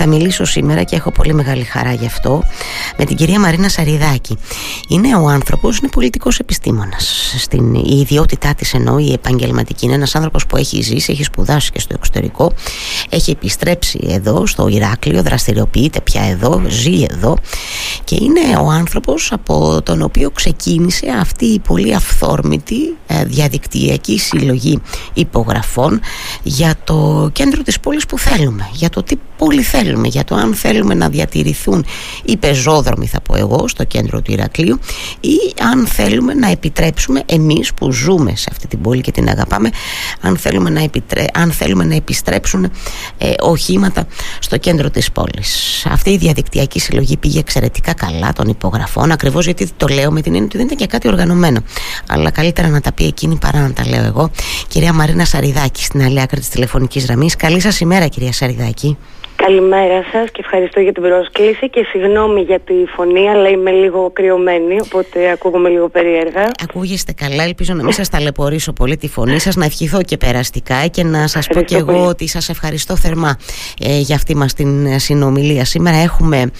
Θα μιλήσω σήμερα και έχω πολύ μεγάλη χαρά γι' αυτό με την κυρία Μαρίνα Σαριδάκη. Είναι ο άνθρωπος, είναι πολιτικός επιστήμονας. Στην η ιδιότητά της εννοεί η επαγγελματική. Είναι ένας άνθρωπος που έχει ζήσει, έχει σπουδάσει και στο εξωτερικό. Έχει επιστρέψει εδώ στο Ηράκλειο, δραστηριοποιείται πια εδώ, ζει εδώ. Και είναι ο άνθρωπος από τον οποίο ξεκίνησε αυτή η πολύ αυθόρμητη ε, διαδικτυακή συλλογή υπογραφών για το κέντρο της πόλης που θέλουμε. Για το τι πόλη θέλουμε για το αν θέλουμε να διατηρηθούν οι πεζόδρομοι θα πω εγώ στο κέντρο του Ηρακλείου ή αν θέλουμε να επιτρέψουμε εμείς που ζούμε σε αυτή την πόλη και την αγαπάμε αν θέλουμε να, επιτρέ... αν θέλουμε να επιστρέψουν ε, οχήματα στο κέντρο της πόλης. Αυτή η διαδικτυακή συλλογή πήγε εξαιρετικά καλά των υπογραφών ακριβώς γιατί το λέω με την έννοια ότι δεν ήταν και κάτι οργανωμένο αλλά καλύτερα να τα πει εκείνη παρά να τα λέω εγώ. Κυρία Μαρίνα Σαριδάκη στην άλλη άκρη της τηλεφωνικής γραμμής. Καλή σας ημέρα κυρία Σαριδάκη. Καλημέρα σας και ευχαριστώ για την πρόσκληση και συγγνώμη για τη φωνή αλλά είμαι λίγο κρυωμένη οπότε ακούγομαι λίγο περίεργα. Ακούγεστε καλά, ελπίζω να μην σας ταλαιπωρήσω πολύ τη φωνή σας, να ευχηθώ και περαστικά και να σας πω και εγώ ότι σας ευχαριστώ θερμά ε, για αυτή μας την συνομιλία. Σήμερα έχουμε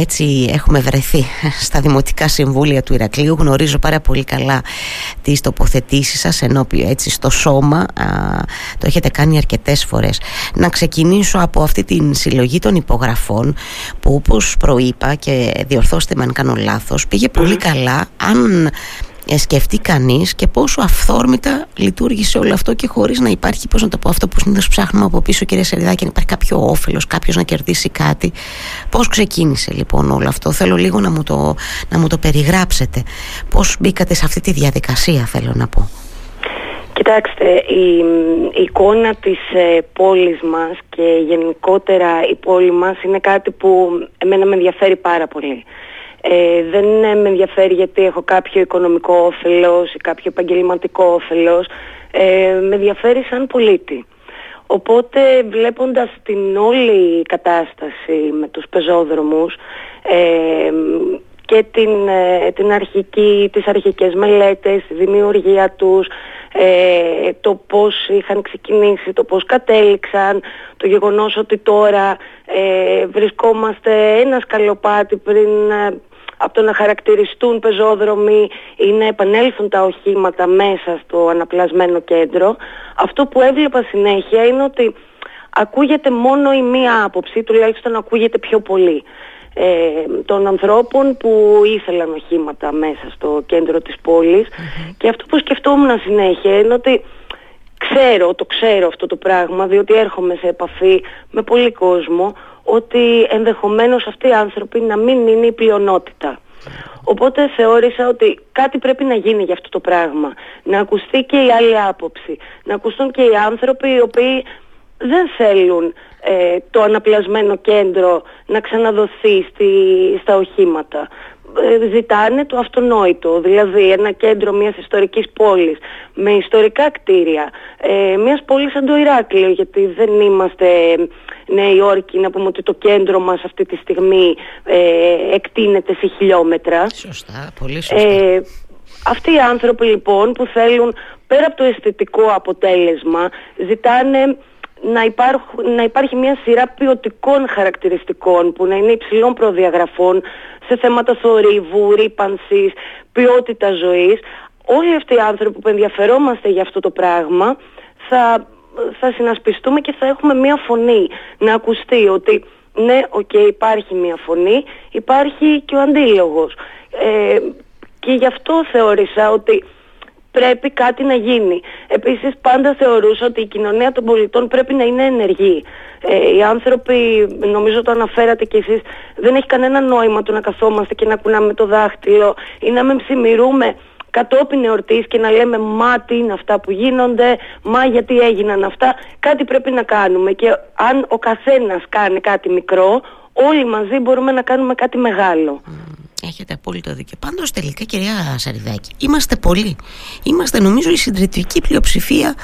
έτσι έχουμε βρεθεί στα Δημοτικά Συμβούλια του Ηρακλείου. Γνωρίζω πάρα πολύ καλά τις τοποθετήσεις σας ενώπιο έτσι στο σώμα. Το έχετε κάνει αρκετές φορές. Να ξεκινήσω από αυτή την συλλογή των υπογραφών που όπως προείπα και διορθώστε με αν κάνω λάθος πήγε πολύ καλά. Αν ε, σκεφτεί κανείς και πόσο αυθόρμητα λειτουργήσε όλο αυτό και χωρίς να υπάρχει, πώς να το πω, αυτό που συνήθως ψάχνουμε από πίσω, κυρία Σεριδάκη, να υπάρχει κάποιο όφελος, κάποιος να κερδίσει κάτι. Πώς ξεκίνησε λοιπόν όλο αυτό, θέλω λίγο να μου το, να μου το περιγράψετε. Πώς μπήκατε σε αυτή τη διαδικασία, θέλω να πω; Κοιτάξτε, η, η εικόνα της ε, πόλης μας και γενικότερα η πόλη μας είναι κάτι που εμένα με ενδιαφέρει πάρα πολύ. Ε, δεν με ενδιαφέρει γιατί έχω κάποιο οικονομικό όφελος ή κάποιο επαγγελματικό όφελος. Ε, με ενδιαφέρει σαν πολίτη. Οπότε βλέποντας την όλη κατάσταση με τους πεζόδρομους ε, και την, ε, την αρχική, τις αρχικές μελέτες, τη δημιουργία τους, ε, το πώς είχαν ξεκινήσει, το πώς κατέληξαν, το γεγονός ότι τώρα ε, βρισκόμαστε ένα σκαλοπάτι πριν ε, από το να χαρακτηριστούν πεζόδρομοι ή να επανέλθουν τα οχήματα μέσα στο αναπλασμένο κέντρο. Αυτό που έβλεπα συνέχεια είναι ότι ακούγεται μόνο η μία άποψη, τουλάχιστον ακούγεται πιο πολύ. Ε, των ανθρώπων που ήθελαν οχήματα μέσα στο κέντρο της πολης και αυτό που σκεφτόμουν συνέχεια είναι ότι ξέρω, το ξέρω αυτό το πράγμα διότι έρχομαι σε επαφή με πολύ κόσμο ότι ενδεχομένως αυτοί οι άνθρωποι να μην είναι η πλειονότητα. Οπότε θεώρησα ότι κάτι πρέπει να γίνει για αυτό το πράγμα. Να ακουστεί και η άλλη άποψη. Να ακουστούν και οι άνθρωποι οι οποίοι δεν θέλουν ε, το αναπλασμένο κέντρο να ξαναδοθεί στη, στα οχήματα. Ε, ζητάνε το αυτονόητο, δηλαδή ένα κέντρο μιας ιστορικής πόλης με ιστορικά κτίρια, ε, μιας πόλης σαν το Ηράκλειο, γιατί δεν είμαστε Νέα Υόρκη, να πούμε ότι το κέντρο μας αυτή τη στιγμή ε, εκτείνεται σε χιλιόμετρα. Σωστά, πολύ σωστά. Ε, αυτοί οι άνθρωποι λοιπόν που θέλουν πέρα από το αισθητικό αποτέλεσμα ζητάνε να, υπάρχουν, να υπάρχει μια σειρά ποιοτικών χαρακτηριστικών που να είναι υψηλών προδιαγραφών σε θέματα θορύβου, ρήπανσης, ποιότητα ζωής. Όλοι αυτοί οι άνθρωποι που ενδιαφερόμαστε για αυτό το πράγμα θα, θα συνασπιστούμε και θα έχουμε μια φωνή να ακουστεί ότι ναι, οκ, υπάρχει μια φωνή, υπάρχει και ο αντίλογος. Ε, και γι' αυτό θεώρησα ότι πρέπει κάτι να γίνει. Επίσης πάντα θεωρούσα ότι η κοινωνία των πολιτών πρέπει να είναι ενεργή. Ε, οι άνθρωποι, νομίζω το αναφέρατε κι εσείς, δεν έχει κανένα νόημα το να καθόμαστε και να κουνάμε το δάχτυλο ή να με ψημιρούμε κατόπιν εορτής και να λέμε μα τι είναι αυτά που γίνονται, μα γιατί έγιναν αυτά. Κάτι πρέπει να κάνουμε και αν ο καθένας κάνει κάτι μικρό, όλοι μαζί μπορούμε να κάνουμε κάτι μεγάλο. Έχετε απόλυτο δίκιο. Πάντως τελικά, κυρία Σαριδάκη, είμαστε πολλοί. Είμαστε, νομίζω, η συντριπτική πλειοψηφία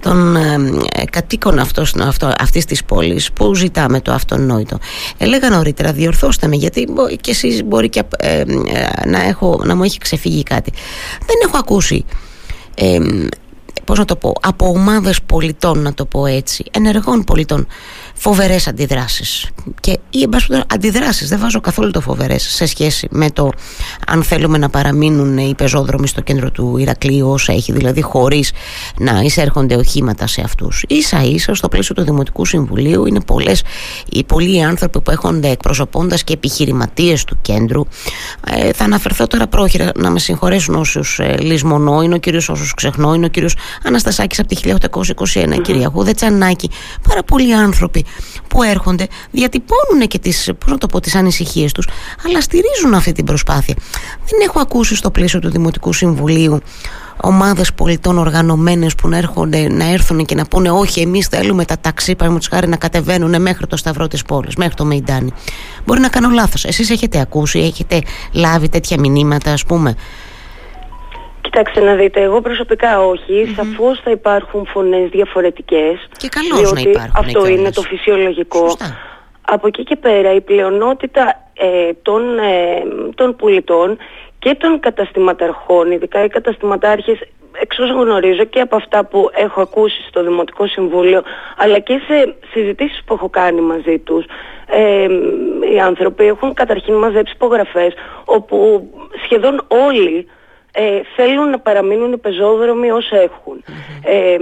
των ε, ε, κατοίκων αυτός, αυτό, αυτής της πόλης που ζητάμε το αυτονόητο. Έλεγα νωρίτερα, διορθώστε με, γιατί και εσείς μπορεί και, ε, ε, να, έχω, να μου έχει ξεφύγει κάτι. Δεν έχω ακούσει ε, πώς να το πω, από ομάδες πολιτών να το πω έτσι, ενεργών πολιτών φοβερές αντιδράσεις. Και ή εν αντιδράσεις, δεν βάζω καθόλου το φοβερές σε σχέση με το αν θέλουμε να παραμείνουν οι πεζόδρομοι στο κέντρο του Ηρακλείου όσα έχει, δηλαδή χωρίς να εισέρχονται οχήματα σε αυτούς. σα ίσα στο πλαίσιο του Δημοτικού Συμβουλίου είναι πολλές, οι πολλοί άνθρωποι που έχονται εκπροσωπώντας και επιχειρηματίες του κέντρου. Ε, θα αναφερθώ τώρα πρόχειρα να με συγχωρέσουν όσους ε, λησμονώ, είναι ο κύριος όσου ξεχνώ, είναι ο κύριος Αναστασάκης από τη 1821, mm-hmm. κυρία Γούδε Τσανάκη. Πάρα πολλοί άνθρωποι που έρχονται διατυπώνουν και τις, πώς να το πω, τις ανησυχίες τους αλλά στηρίζουν αυτή την προσπάθεια. Δεν έχω ακούσει στο πλαίσιο του Δημοτικού Συμβουλίου ομάδες πολιτών οργανωμένες που να, έρχονται, να έρθουν και να πούνε όχι εμείς θέλουμε τα ταξί παραδείγματος χάρη να κατεβαίνουν μέχρι το σταυρό της πόλης, μέχρι το Μεϊντάνι μπορεί να κάνω λάθος, εσείς έχετε ακούσει έχετε λάβει τέτοια μηνύματα ας πούμε Κοιτάξτε να δείτε, εγώ προσωπικά όχι. Mm-hmm. Σαφώς θα υπάρχουν φωνές διαφορετικές. Και καλώς να υπάρχουν. Αυτό είναι το φυσιολογικό. Σωστά. Από εκεί και πέρα η πλειονότητα ε, των, ε, των πολιτών και των καταστηματαρχών, ειδικά οι καταστηματάρχες εξ όσων γνωρίζω και από αυτά που έχω ακούσει στο Δημοτικό Συμβούλιο αλλά και σε συζητήσεις που έχω κάνει μαζί τους ε, οι άνθρωποι έχουν καταρχήν μαζέψει υπογραφές όπου σχεδόν όλοι ε, θέλουν να παραμείνουν οι πεζόδρομοι όσο έχουν. Ε,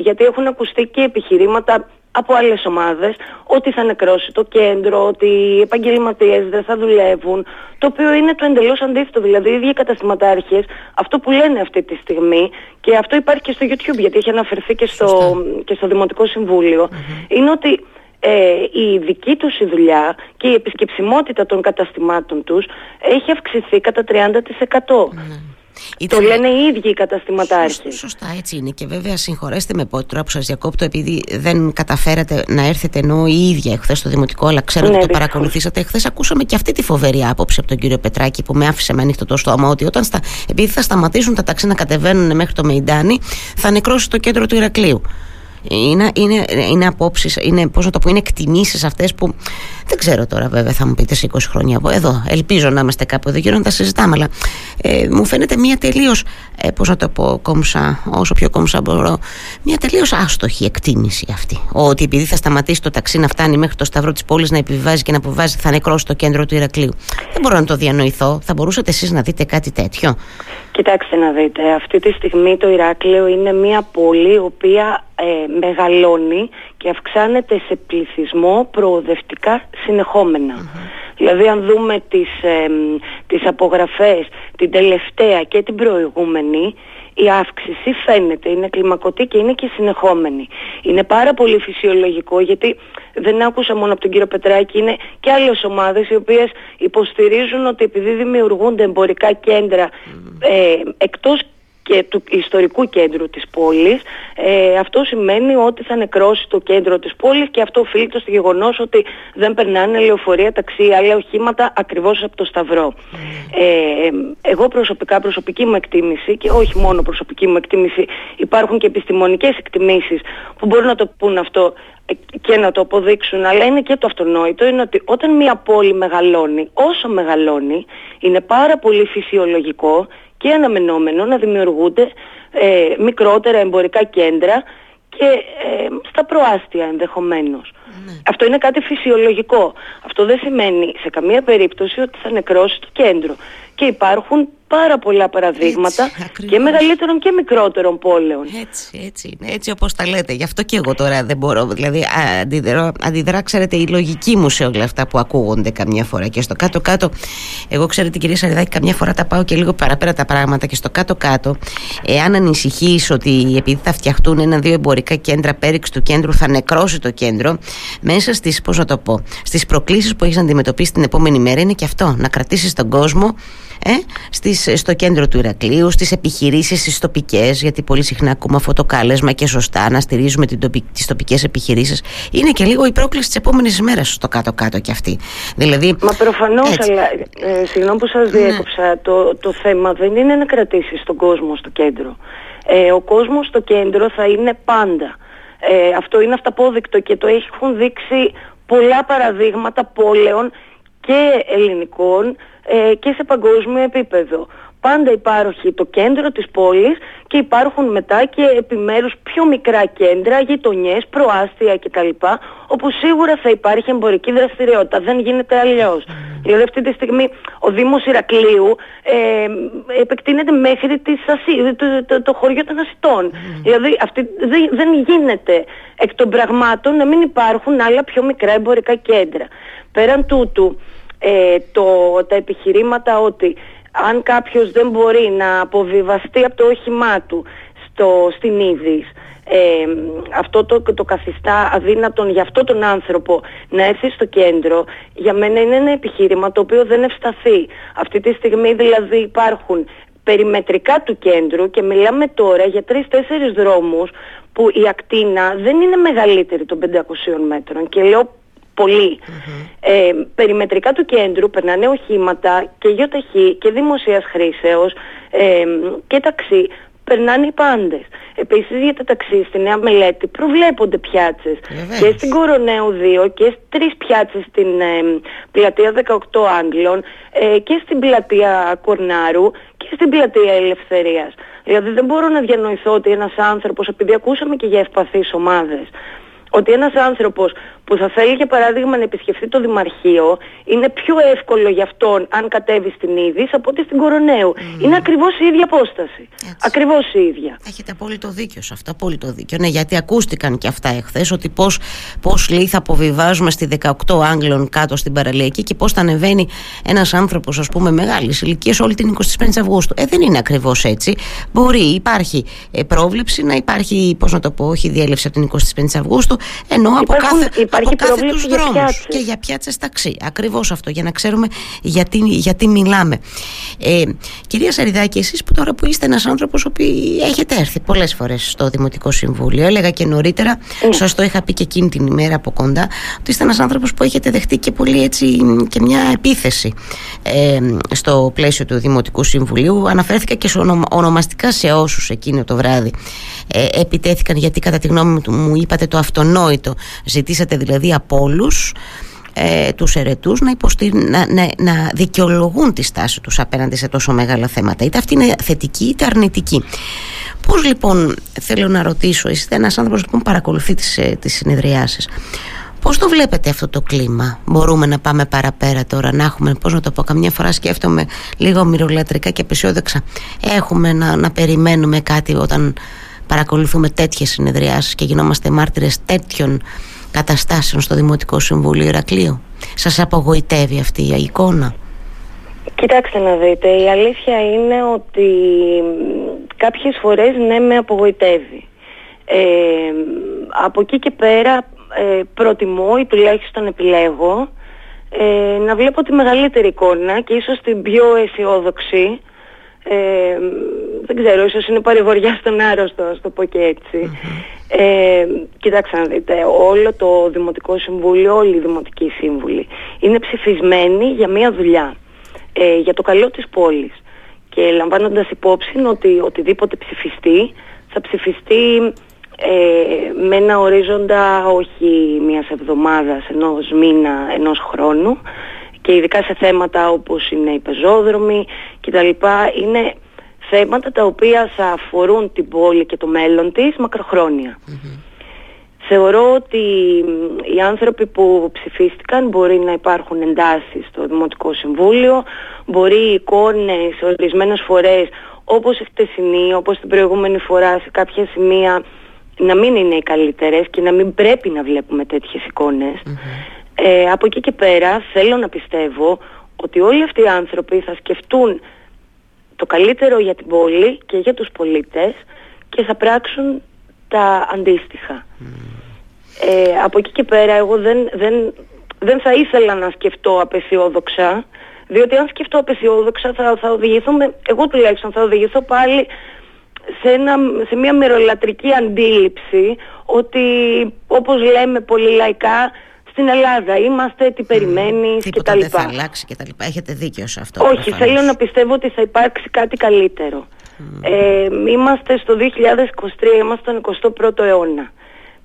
γιατί έχουν ακουστεί και επιχειρήματα από άλλες ομάδες ότι θα νεκρώσει το κέντρο, ότι οι επαγγελματίες δεν θα δουλεύουν, το οποίο είναι το εντελώς αντίθετο. Δηλαδή οι ίδιοι καταστηματάρχες αυτό που λένε αυτή τη στιγμή και αυτό υπάρχει και στο YouTube γιατί έχει αναφερθεί και στο, και στο Δημοτικό είναι ότι ε, η δική τους η δουλειά και η επισκεψιμότητα των καταστημάτων τους έχει αυξηθεί κατά 30%. Ήταν... Το λένε οι ίδιοι οι καταστηματάρχοι. Σωστά, έτσι είναι. Και βέβαια, συγχωρέστε με τώρα που σας διακόπτω, επειδή δεν καταφέρατε να έρθετε ενώ η ίδια εχθές στο Δημοτικό, αλλά ξέρω ναι, ότι το παρακολουθήσατε. Εχθές ακούσαμε και αυτή τη φοβερή άποψη από τον κύριο Πετράκη που με άφησε με ανοιχτό το στόμα, ότι όταν στα... επειδή θα σταματήσουν τα ταξί να κατεβαίνουν μέχρι το Μεϊντάνι, θα νεκρώσει το κέντρο του Ηρακλείου. Είναι, είναι, είναι απόψεις, είναι, πώς να το πω, είναι εκτιμήσεις αυτές που δεν ξέρω τώρα βέβαια θα μου πείτε σε 20 χρόνια. Από εδώ ελπίζω να είμαστε κάπου εδώ γύρω να τα συζητάμε αλλά ε, μου φαίνεται μια τελείως ε, πώς να το πω κόμψα όσο πιο κόμψα μπορώ μια τελείως άστοχη εκτίμηση αυτή. Ότι επειδή θα σταματήσει το ταξί να φτάνει μέχρι το σταυρό της πόλης να επιβιβάζει και να αποβάζει θα νεκρώσει το κέντρο του Ηρακλείου. Δεν μπορώ να το διανοηθώ. Θα μπορούσατε εσείς να δείτε κάτι τέτοιο; Κοιτάξτε να δείτε, αυτή τη στιγμή το Ηράκλειο είναι μια πόλη η οποία ε, μεγαλώνει και αυξάνεται σε πληθυσμό προοδευτικά Δηλαδή αν δούμε τις, ε, τις απογραφές την τελευταία και την προηγούμενη η αύξηση φαίνεται, είναι κλιμακωτή και είναι και συνεχόμενη. Είναι πάρα πολύ φυσιολογικό γιατί δεν άκουσα μόνο από τον κύριο Πετράκη, είναι και άλλες ομάδες οι οποίες υποστηρίζουν ότι επειδή δημιουργούνται εμπορικά κέντρα ε, εκτός και του ιστορικού κέντρου της πόλης ε, αυτό σημαίνει ότι θα νεκρώσει το κέντρο της πόλης και αυτό οφείλεται στο γεγονός ότι δεν περνάνε λεωφορεία, ταξί, άλλα οχήματα ακριβώς από το Σταυρό. Ε, εγώ προσωπικά, προσωπική μου εκτίμηση και όχι μόνο προσωπική μου εκτίμηση υπάρχουν και επιστημονικές εκτιμήσεις που μπορούν να το πούν αυτό και να το αποδείξουν, αλλά είναι και το αυτονόητο, είναι ότι όταν μια πόλη μεγαλώνει, όσο μεγαλώνει, είναι πάρα πολύ φυσιολογικό και αναμενόμενο να δημιουργούνται ε, μικρότερα εμπορικά κέντρα και ε, στα προάστια ενδεχομένως. Ναι. Αυτό είναι κάτι φυσιολογικό. Αυτό δεν σημαίνει σε καμία περίπτωση ότι θα νεκρώσει το κέντρο. Και υπάρχουν πάρα πολλά παραδείγματα και μεγαλύτερων και μικρότερων πόλεων. Έτσι, έτσι είναι. Έτσι όπως τα λέτε. Γι' αυτό και εγώ τώρα δεν μπορώ. Δηλαδή αντιδρά, αντιδρά ξέρετε, η λογική μου σε όλα αυτά που ακούγονται καμιά φορά. Και στο κάτω-κάτω, εγώ ξέρετε κυρία Σαριδάκη, καμιά φορά τα πάω και λίγο παραπέρα τα πράγματα. Και στο κάτω-κάτω, εάν ανησυχείς ότι επειδή θα φτιαχτούν ένα-δύο εμπορικά κέντρα πέριξ του κέντρου, θα νεκρώσει το κέντρο, μέσα στις, πώς να το πω, στις προκλήσεις που έχεις να αντιμετωπίσεις την επόμενη μέρα είναι και αυτό, να κρατήσεις τον κόσμο ε, στις, στο κέντρο του Ηρακλείου, στις επιχειρήσεις στις τοπικές, γιατί πολύ συχνά ακούμε αυτό το κάλεσμα και σωστά να στηρίζουμε την τοπι, τις τοπικές επιχειρήσεις. Είναι και λίγο η πρόκληση της επόμενης ημέρας στο κάτω-κάτω και αυτή. Δηλαδή, Μα προφανώς, αλλά ε, συγγνώμη που σας ναι. διέκοψα, το, το θέμα δεν είναι να κρατήσεις τον κόσμο στο κέντρο. Ε, ο κόσμος στο κέντρο θα είναι πάντα. Ε, αυτό είναι αυταπόδεικτο και το έχουν δείξει πολλά παραδείγματα πόλεων και ελληνικών ε, και σε παγκόσμιο επίπεδο. Πάντα υπάρχει το κέντρο της πόλης και υπάρχουν μετά και επιμέρους πιο μικρά κέντρα, γειτονιές, προάστια κτλ. όπου σίγουρα θα υπάρχει εμπορική δραστηριότητα. Δεν γίνεται αλλιώς. Mm. Δηλαδή αυτή τη στιγμή ο Δήμος Ηρακλείου ε, επεκτείνεται μέχρι τις Ασί, το, το, το, χωριό των Ασιτών. Δηλαδή αυτή, δεν, δεν γίνεται εκ των πραγμάτων να μην υπάρχουν άλλα πιο μικρά εμπορικά κέντρα. Πέραν τούτου, ε, το, τα επιχειρήματα ότι αν κάποιος δεν μπορεί να αποβιβαστεί από το όχημά του στο, στην Ήδης, ε, αυτό το, το καθιστά αδύνατον για αυτό τον άνθρωπο να έρθει στο κέντρο, για μένα είναι ένα επιχείρημα το οποίο δεν ευσταθεί. Αυτή τη στιγμή δηλαδή υπάρχουν περιμετρικά του κέντρου και μιλάμε τώρα για τρεις-τέσσερις δρόμους που η ακτίνα δεν είναι μεγαλύτερη των 500 μέτρων και λέω πολυ Ε, περιμετρικά του κέντρου περνάνε οχήματα και γεωταχή και δημοσίας χρήσεως ε, και ταξί. Περνάνε οι πάντες. Επίσης για τα ταξί στη Νέα Μελέτη προβλέπονται πιάτσες. Και στην Κορονέου 2 και τρεις πιάτσες στην ε, πλατεία 18 Άγγλων ε, και στην πλατεία Κορνάρου και στην πλατεία Ελευθερίας. Δηλαδή δεν μπορώ να διανοηθώ ότι ένας άνθρωπος, επειδή ακούσαμε και για ευπαθείς ομάδες, ότι ένας άνθρωπος που θα θέλει για παράδειγμα να επισκεφθεί το Δημαρχείο είναι πιο εύκολο για αυτόν αν κατέβει στην Ήδη από ότι στην Κορονέου. Είναι ακριβώς η ίδια απόσταση. Έτσι. Ακριβώς η ίδια. Έχετε απόλυτο δίκιο σε αυτό, απόλυτο δίκιο. Ναι, γιατί ακούστηκαν και αυτά εχθές ότι πώς, πώς λέει θα αποβιβάζουμε στη 18 Άγγλων κάτω στην παραλιακή και πώς θα ανεβαίνει ένας άνθρωπος ας πούμε μεγάλης ηλικίας όλη την 25 Αυγούστου. Ε, δεν είναι ακριβώς έτσι. Μπορεί, υπάρχει ε, πρόβλεψη να υπάρχει, πώς να το πω, όχι διέλευση από την 25 Αυγούστου, ενώ από κάθε Υπάρχει πρόβλημα για δρόμους και για πιάτσες ταξί. Ακριβώς αυτό, για να ξέρουμε γιατί, γιατί μιλάμε. Ε, κυρία Σαριδάκη, εσείς που τώρα που είστε ένας άνθρωπος που έχετε έρθει πολλές φορές στο Δημοτικό Συμβούλιο, έλεγα και νωρίτερα, mm. σας το είχα πει και εκείνη την ημέρα από κοντά, ότι είστε ένας άνθρωπος που έχετε δεχτεί και πολύ έτσι και μια επίθεση ε, στο πλαίσιο του Δημοτικού Συμβουλίου. Αναφέρθηκα και ονομαστικά σε όσους εκείνο το βράδυ ε, επιτέθηκαν, γιατί κατά τη γνώμη μου είπατε το αυτονόητο. Ζητήσατε δηλαδή από όλους ε, τους ερετούς να, να, να, να δικαιολογούν τη στάση τους απέναντι σε τόσο μεγάλα θέματα είτε αυτή είναι θετική είτε αρνητική. Πώς λοιπόν θέλω να ρωτήσω είστε ένας άνθρωπος που παρακολουθεί τις, ε, τις συνεδριάσεις Πώς το βλέπετε αυτό το κλίμα; Μπορούμε να πάμε παραπέρα τώρα Να έχουμε πώς να το πω Καμιά φορά σκέφτομαι λίγο μυρολατρικά και απεσιόδεξα Έχουμε να, να περιμένουμε κάτι όταν παρακολουθούμε τέτοιες συνεδριάσεις Και γινόμαστε μάρτυρες τέτοιων καταστάσεων στο Δημοτικό Συμβούλιο Ηρακλείου. Σας απογοητεύει αυτή η εικόνα; Κοιτάξτε να δείτε, η αλήθεια είναι ότι κάποιες φορές ναι με απογοητεύει. Ε, από εκεί και πέρα ε, προτιμώ ή τουλάχιστον επιλέγω ε, να βλέπω τη μεγαλύτερη εικόνα και ίσως την πιο αισιόδοξη ε, δεν ξέρω, ίσως είναι παρηγοριά στον άρρωστο, στο το πω και ετσι Ε, κοιτάξτε να δείτε, όλο το Δημοτικό Συμβούλιο, όλοι οι Δημοτικοί Σύμβουλοι είναι ψηφισμένοι για μία δουλειά, ε, για το καλό της πόλης. Και λαμβάνοντας υπόψη ότι οτιδήποτε ψηφιστεί, θα ψηφιστεί ε, με ένα ορίζοντα όχι μιας εβδομάδας, ενός μήνα, ενός χρόνου και ειδικά σε θέματα όπως είναι οι πεζόδρομοι λοιπά Είναι θέματα τα οποία θα αφορούν την πόλη και το μέλλον της μακροχρόνια. Θεωρώ ότι οι άνθρωποι που ψηφίστηκαν μπορεί να υπάρχουν εντάσεις στο Δημοτικό Συμβούλιο, μπορεί οι εικόνες ορισμένες φορές όπως η χτεσινή, όπως την προηγούμενη φορά σε κάποια σημεία να μην είναι οι καλύτερες και να μην πρέπει να βλέπουμε τέτοιες ε, από εκεί και πέρα θέλω να πιστεύω ότι όλοι αυτοί οι άνθρωποι θα σκεφτούν το καλύτερο για την πόλη και για τους πολίτες και θα πράξουν τα αντίστοιχα. Ε, από εκεί και πέρα εγώ δεν, δεν, δεν θα ήθελα να σκεφτώ απεσιόδοξα διότι αν σκεφτώ απεσιόδοξα θα, θα οδηγηθούμε, εγώ τουλάχιστον θα οδηγηθώ πάλι σε, ένα, σε μια μερολατρική αντίληψη ότι όπως λέμε πολύ λαϊκά στην Ελλάδα είμαστε, τι περιμένεις mm, κτλ. Δεν θα αλλάξει κτλ. Έχετε δίκιο σε αυτό. Όχι, θέλω να πιστεύω ότι θα υπάρξει κάτι καλύτερο. Ε, είμαστε στο 2023, είμαστε στον 21ο αιώνα.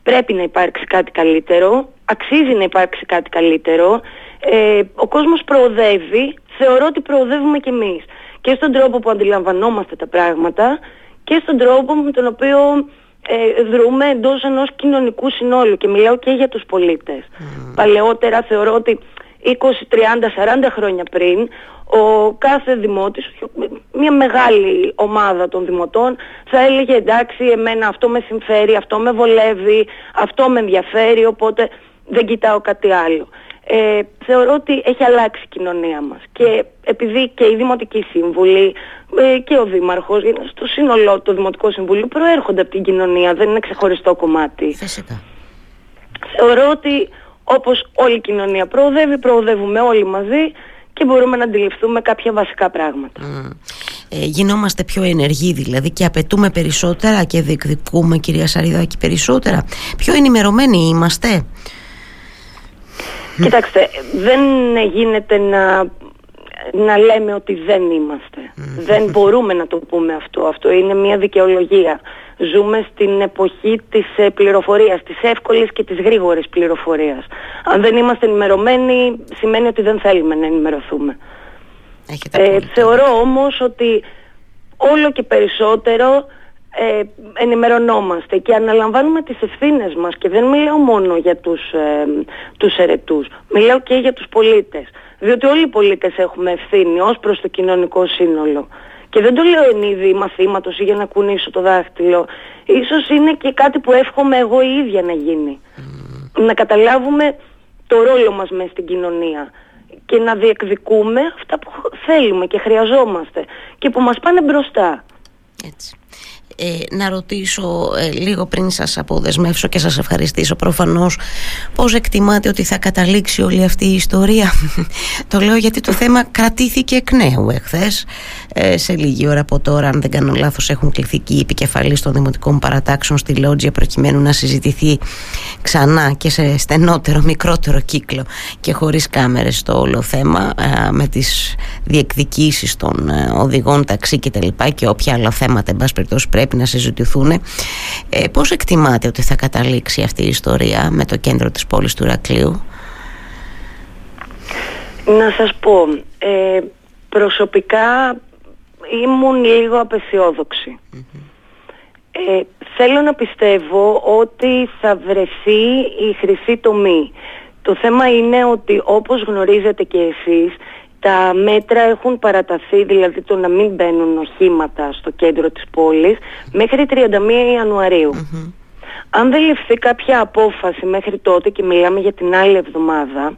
Πρέπει να υπάρξει κάτι καλύτερο, αξίζει να υπάρξει κάτι καλύτερο. Ε, ο κόσμος προοδεύει, θεωρώ ότι προοδεύουμε κι εμείς. Και στον τρόπο που αντιλαμβανόμαστε τα πράγματα και στον τρόπο με τον οποίο ε, δρούμε εντός ενός κοινωνικού συνόλου και μιλάω και για τους πολίτες. Παλαιότερα θεωρώ ότι 20, 30, 40 χρόνια πριν ο κάθε δημότης, μια μεγάλη ομάδα των δημοτών θα έλεγε εντάξει εμένα αυτό με συμφέρει, αυτό με βολεύει, αυτό με ενδιαφέρει οπότε δεν κοιτάω κάτι άλλο. Ε, θεωρώ ότι έχει αλλάξει η κοινωνία μας και επειδή και οι δημοτικοί σύμβουλοι ε, και ο Δήμαρχος στο σύνολό του Δημοτικού Συμβουλίου προέρχονται από την κοινωνία, δεν είναι ξεχωριστό κομμάτι. Φυσικά. Θεωρώ ότι όπως όλη η κοινωνία προοδεύει, προοδεύουμε όλοι μαζί και μπορούμε να αντιληφθούμε κάποια βασικά πράγματα. Ε, γινόμαστε πιο ενεργοί δηλαδή και απαιτούμε περισσότερα και διεκδικούμε κυρία Σαριδάκη περισσότερα. Πιο ενημερωμένοι είμαστε. Κοιτάξτε, δεν γίνεται να, να λέμε ότι δεν είμαστε. Δεν μπορούμε να το πούμε αυτό. Αυτό είναι μια δικαιολογία. Ζούμε στην εποχή της ε, πληροφορίας, της εύκολης και της γρήγορης πληροφορίας. Αν δεν είμαστε ενημερωμένοι, σημαίνει ότι δεν θέλουμε να ενημερωθούμε. Ε, θεωρώ όμως ότι όλο και περισσότερο ε, ενημερωνόμαστε και αναλαμβάνουμε τις ευθύνες μας και δεν μιλάω μόνο για τους, ε, τους ερετούς, μιλάω και για τους πολίτες. Διότι όλοι οι πολίτες έχουμε ευθύνη ως προς το κοινωνικό σύνολο. Και δεν το λέω εν είδη μαθήματος ή για να κουνήσω το δάχτυλο. Ίσως είναι και κάτι που εύχομαι εγώ η ίδια να γίνει. Να καταλάβουμε το ρόλο μας μέσα στην κοινωνία και να διεκδικούμε αυτά που θέλουμε και χρειαζόμαστε και που μας πάνε μπροστά. Έτσι ε, να ρωτήσω ε, λίγο πριν σας αποδεσμεύσω και σας ευχαριστήσω προφανώς πώς εκτιμάτε ότι θα καταλήξει όλη αυτή η ιστορία; Το λέω γιατί το θέμα κρατήθηκε εκ νέου εχθές ε, σε λίγη ώρα από τώρα αν δεν κάνω λάθος έχουν κληθεί και οι επικεφαλής των δημοτικών παρατάξεων στη Λότζια προκειμένου να συζητηθεί ξανά και σε στενότερο μικρότερο κύκλο και χωρίς κάμερες το όλο θέμα ε, με τις διεκδικήσεις των οδηγών ταξί και τα λοιπά και όποια άλλα θέματα εν πάση περιπτώσει πρέπει να συζητηθούν. Ε, πώς εκτιμάτε ότι θα καταλήξει αυτή η ιστορία με το κέντρο της πόλης του Ρακλείου. Να σας πω, ε, προσωπικά ήμουν λίγο Ε, θέλω να πιστεύω ότι θα βρεθεί η χρυσή τομή. Το θέμα είναι ότι όπως γνωρίζετε και εσείς τα μέτρα έχουν παραταθεί, δηλαδή το να μην μπαίνουν οχήματα στο κέντρο της πόλης, μέχρι 31 ιανουαριου Αν δεν ληφθεί κάποια απόφαση μέχρι τότε και μιλάμε για την άλλη εβδομάδα,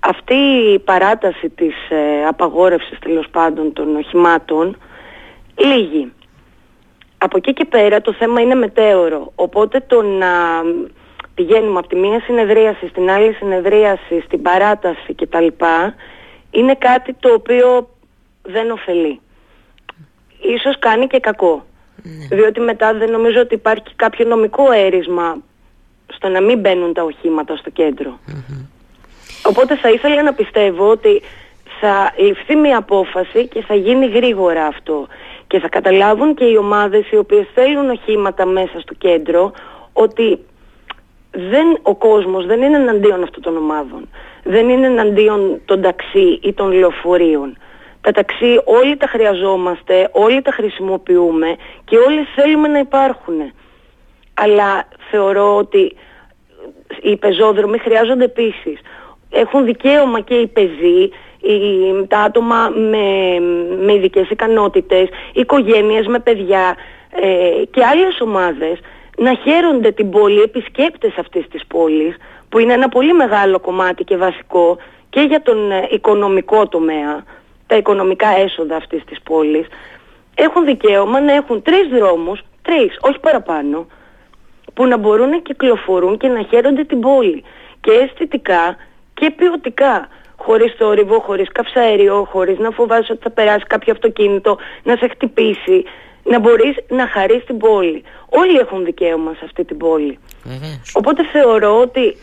αυτή η παράταση της ε, απαγόρευσης τέλος πάντων των οχημάτων λύγει. Από εκεί και πέρα το θέμα είναι μετέωρο, οπότε το να πηγαίνουμε από τη μία συνεδρίαση στην άλλη συνεδρίαση, στην παράταση κτλ είναι κάτι το οποίο δεν ωφελεί. Ίσως κάνει και κακό. Ναι. Διότι μετά δεν νομίζω ότι υπάρχει κάποιο νομικό έρισμα στο να μην μπαίνουν τα οχήματα στο κεντρο Οπότε θα ήθελα να πιστεύω ότι θα ληφθεί μια απόφαση και θα γίνει γρήγορα αυτό. Και θα καταλάβουν και οι ομάδες οι οποίες θέλουν οχήματα μέσα στο κέντρο ότι δεν, ο κόσμος δεν είναι εναντίον αυτών των ομάδων δεν είναι εναντίον των ταξί ή των λεωφορείων. Τα ταξί όλοι τα χρειαζόμαστε, όλοι τα χρησιμοποιούμε και όλοι θέλουμε να υπάρχουν. Αλλά θεωρώ ότι οι πεζόδρομοι χρειάζονται επίσης. Έχουν δικαίωμα και οι πεζοί, τα άτομα με, με ειδικές ικανότητες, οι οικογένειες με παιδιά ε, και άλλες ομάδες να χαίρονται την πόλη, επισκέπτες αυτής της πόλης, που είναι ένα πολύ μεγάλο κομμάτι και βασικό και για τον ε, οικονομικό τομέα, τα οικονομικά έσοδα αυτής της πόλης, έχουν δικαίωμα να έχουν τρεις δρόμους, τρεις, όχι παραπάνω, που να μπορούν να κυκλοφορούν και να χαίρονται την πόλη. Και αισθητικά και ποιοτικά. Χωρίς θόρυβο, χωρίς καυσαέριο, χωρίς να φοβάσαι ότι θα περάσει κάποιο αυτοκίνητο, να σε χτυπήσει, να μπορείς να χαρείς την πόλη. Όλοι έχουν δικαίωμα σε αυτή την πόλη. Οπότε θεωρώ ότι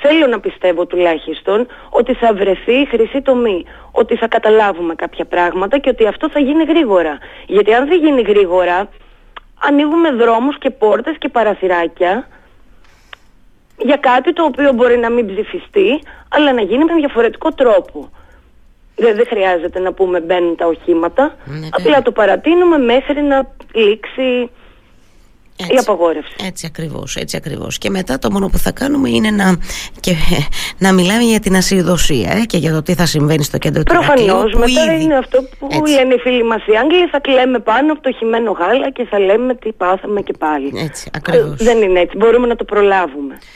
θέλω να πιστεύω τουλάχιστον ότι θα βρεθεί η χρυσή τομή. Ότι θα καταλάβουμε κάποια πράγματα και ότι αυτό θα γίνει γρήγορα. Γιατί αν δεν γίνει γρήγορα, ανοίγουμε δρόμους και πόρτες και παραθυράκια για κάτι το οποίο μπορεί να μην ψηφιστεί, αλλά να γίνει με διαφορετικό τρόπο. Δεν, δεν χρειάζεται να πούμε μπαίνουν τα οχήματα. Ναι, Απλά το παρατείνουμε μέχρι να λήξει έτσι, η απαγόρευση. Έτσι ακριβώς, έτσι ακριβώς. Και μετά το μόνο που θα κάνουμε είναι να, και, να μιλάμε για την ασυδοσία ε, και για το τι θα συμβαίνει στο κέντρο του Προφανώς, μετά είναι αυτό που έτσι. λένε οι φίλοι μας οι Άγγλοι, θα κλαίμε πάνω από το χειμένο γάλα και θα λέμε τι πάθαμε και πάλι. Έτσι, ακριβώς. δεν είναι έτσι, μπορούμε να το προλάβουμε.